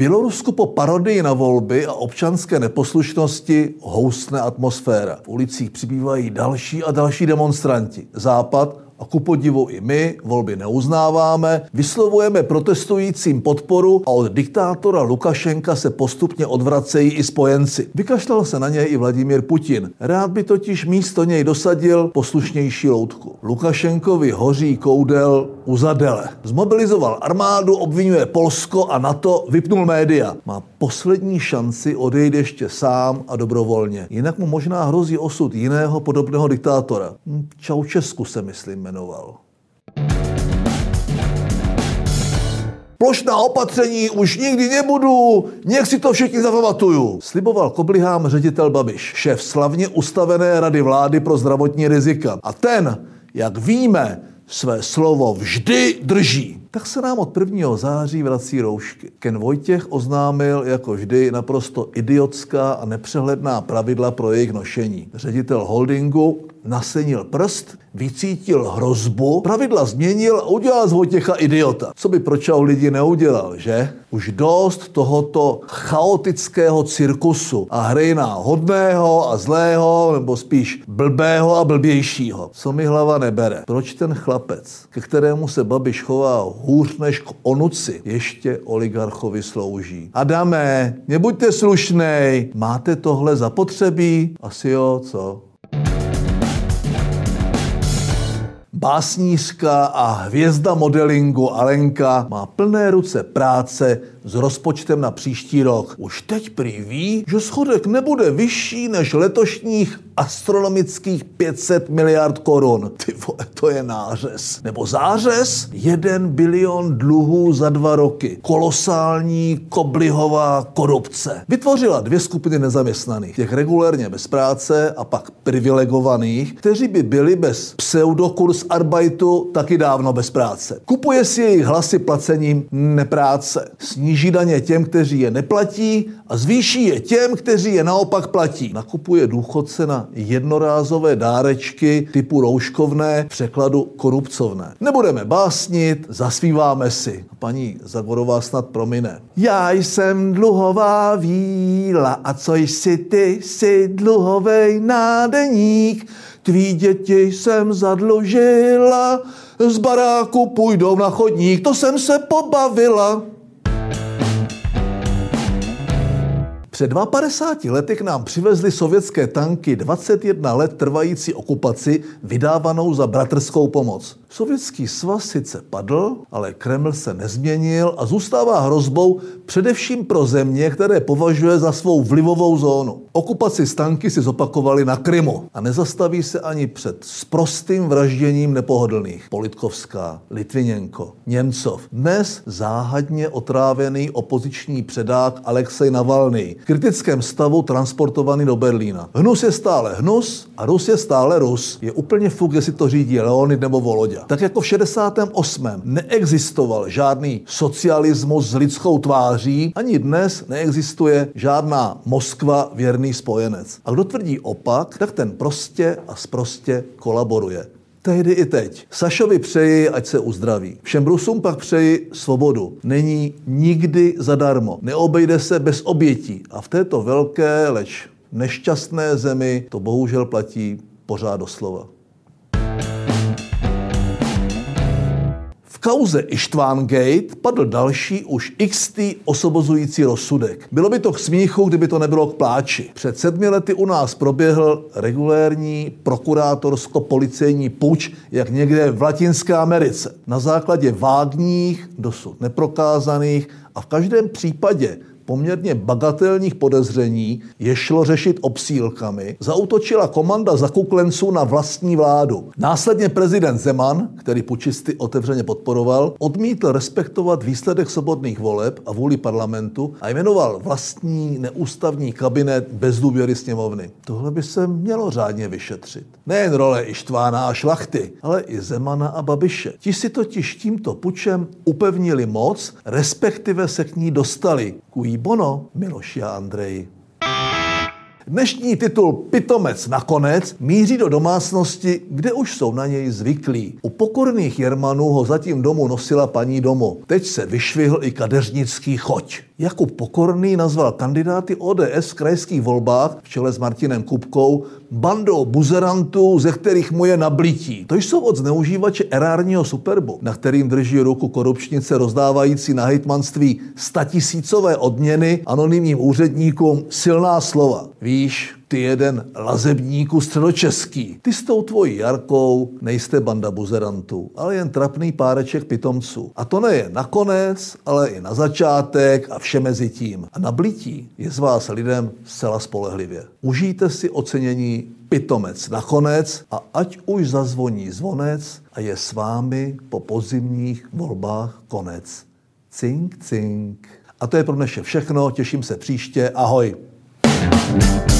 Bělorusku po parodii na volby a občanské neposlušnosti houstne atmosféra. V ulicích přibývají další a další demonstranti. Západ a ku podivu i my volby neuznáváme, vyslovujeme protestujícím podporu a od diktátora Lukašenka se postupně odvracejí i spojenci. Vykašlal se na něj i Vladimír Putin. Rád by totiž místo něj dosadil poslušnější loutku. Lukašenkovi hoří koudel u zadele. Zmobilizoval armádu, obvinuje Polsko a NATO, vypnul média. Má poslední šanci odejít ještě sám a dobrovolně. Jinak mu možná hrozí osud jiného podobného diktátora. Hm, Čaučesku se myslím jmenoval. Plošná opatření už nikdy nebudu, nech si to všichni zapamatuju. Sliboval koblihám ředitel Babiš, šéf slavně ustavené rady vlády pro zdravotní rizika. A ten, jak víme, své slovo vždy drží. Tak se nám od 1. září vrací roušky. Ken Vojtěch oznámil jako vždy naprosto idiotská a nepřehledná pravidla pro jejich nošení. Ředitel holdingu nasenil prst, vycítil hrozbu, pravidla změnil a udělal z Vojtěcha idiota. Co by pročau lidi neudělal, že? Už dost tohoto chaotického cirkusu a hry na hodného a zlého, nebo spíš blbého a blbějšího. Co mi hlava nebere? Proč ten chlapec, ke kterému se Babiš chová hůř než k onuci, ještě oligarchovi slouží? Adame, nebuďte slušnej, máte tohle zapotřebí? Asi jo, co? Básnířka a hvězda modelingu Alenka má plné ruce práce s rozpočtem na příští rok. Už teď prý ví, že schodek nebude vyšší než letošních astronomických 500 miliard korun. Ty vole, to je nářez. Nebo zářez? 1 bilion dluhů za dva roky. Kolosální koblihová korupce. Vytvořila dvě skupiny nezaměstnaných. Těch regulérně bez práce a pak privilegovaných, kteří by byli bez pseudokurs arbeitu taky dávno bez práce. Kupuje si jejich hlasy placením nepráce. Sníží daně těm, kteří je neplatí a zvýší je těm, kteří je naopak platí. Nakupuje důchodce na jednorázové dárečky typu rouškovné, překladu korupcovné. Nebudeme básnit, zasvíváme si. Paní Zagorová snad promine. Já jsem dluhová víla a co jsi ty, jsi dluhovej nádeník. Tví děti jsem zadlužila, z baráku půjdou na chodník, to jsem se pobavila. Před 52 lety k nám přivezli sovětské tanky 21 let trvající okupaci vydávanou za bratrskou pomoc. Sovětský svaz sice padl, ale Kreml se nezměnil a zůstává hrozbou především pro země, které považuje za svou vlivovou zónu. Okupaci z tanky si zopakovali na Krymu a nezastaví se ani před sprostým vražděním nepohodlných. Politkovská, Litviněnko, Němcov. Dnes záhadně otrávený opoziční předák Alexej Navalny. V kritickém stavu transportovaný do Berlína. Hnus je stále hnus a Rus je stále Rus. Je úplně fuk, jestli to řídí Leonid nebo Volodya. Tak jako v 68. neexistoval žádný socialismus s lidskou tváří, ani dnes neexistuje žádná Moskva věrný spojenec. A kdo tvrdí opak, tak ten prostě a sprostě kolaboruje. Tehdy i teď. Sašovi přeji, ať se uzdraví. Všem Rusům pak přeji svobodu. Není nikdy zadarmo. Neobejde se bez obětí. A v této velké, leč nešťastné zemi to bohužel platí pořád doslova. Kauze Ištván Gate padl další už XT osobozující rozsudek. Bylo by to k smíchu, kdyby to nebylo k pláči. Před sedmi lety u nás proběhl regulérní prokurátorsko-policejní puč, jak někde v Latinské Americe. Na základě vágních, dosud neprokázaných a v každém případě poměrně bagatelních podezření, je šlo řešit obsílkami, zautočila komanda zakuklenců na vlastní vládu. Následně prezident Zeman, který pučisty otevřeně podporoval, odmítl respektovat výsledek svobodných voleb a vůli parlamentu a jmenoval vlastní neústavní kabinet bez důvěry sněmovny. Tohle by se mělo řádně vyšetřit. Nejen role Ištvána a Šlachty, ale i Zemana a Babiše. Ti si totiž tímto pučem upevnili moc, respektive se k ní dostali. Cui bono, Miloši a Andreji. Dnešní titul Pitomec nakonec míří do domácnosti, kde už jsou na něj zvyklí. U pokorných Jermanů ho zatím domů nosila paní domu. Teď se vyšvihl i kadeřnický choť. Jakub Pokorný nazval kandidáty ODS v krajských volbách v čele s Martinem Kupkou bandou buzerantů, ze kterých mu je nablití. To jsou od zneužívače erárního superbu, na kterým drží ruku korupčnice rozdávající na hejtmanství statisícové odměny anonymním úředníkům silná slova. Víš, ty jeden lazebníku středočeský. Ty s tou tvojí Jarkou nejste banda buzerantů, ale jen trapný páreček pitomců. A to nejen nakonec, ale i na začátek a vše mezi tím. A na blití je z vás lidem zcela spolehlivě. Užijte si ocenění pitomec nakonec a ať už zazvoní zvonec a je s vámi po podzimních volbách konec. Cink, cink. A to je pro dnešek všechno, těším se příště, ahoj. thank you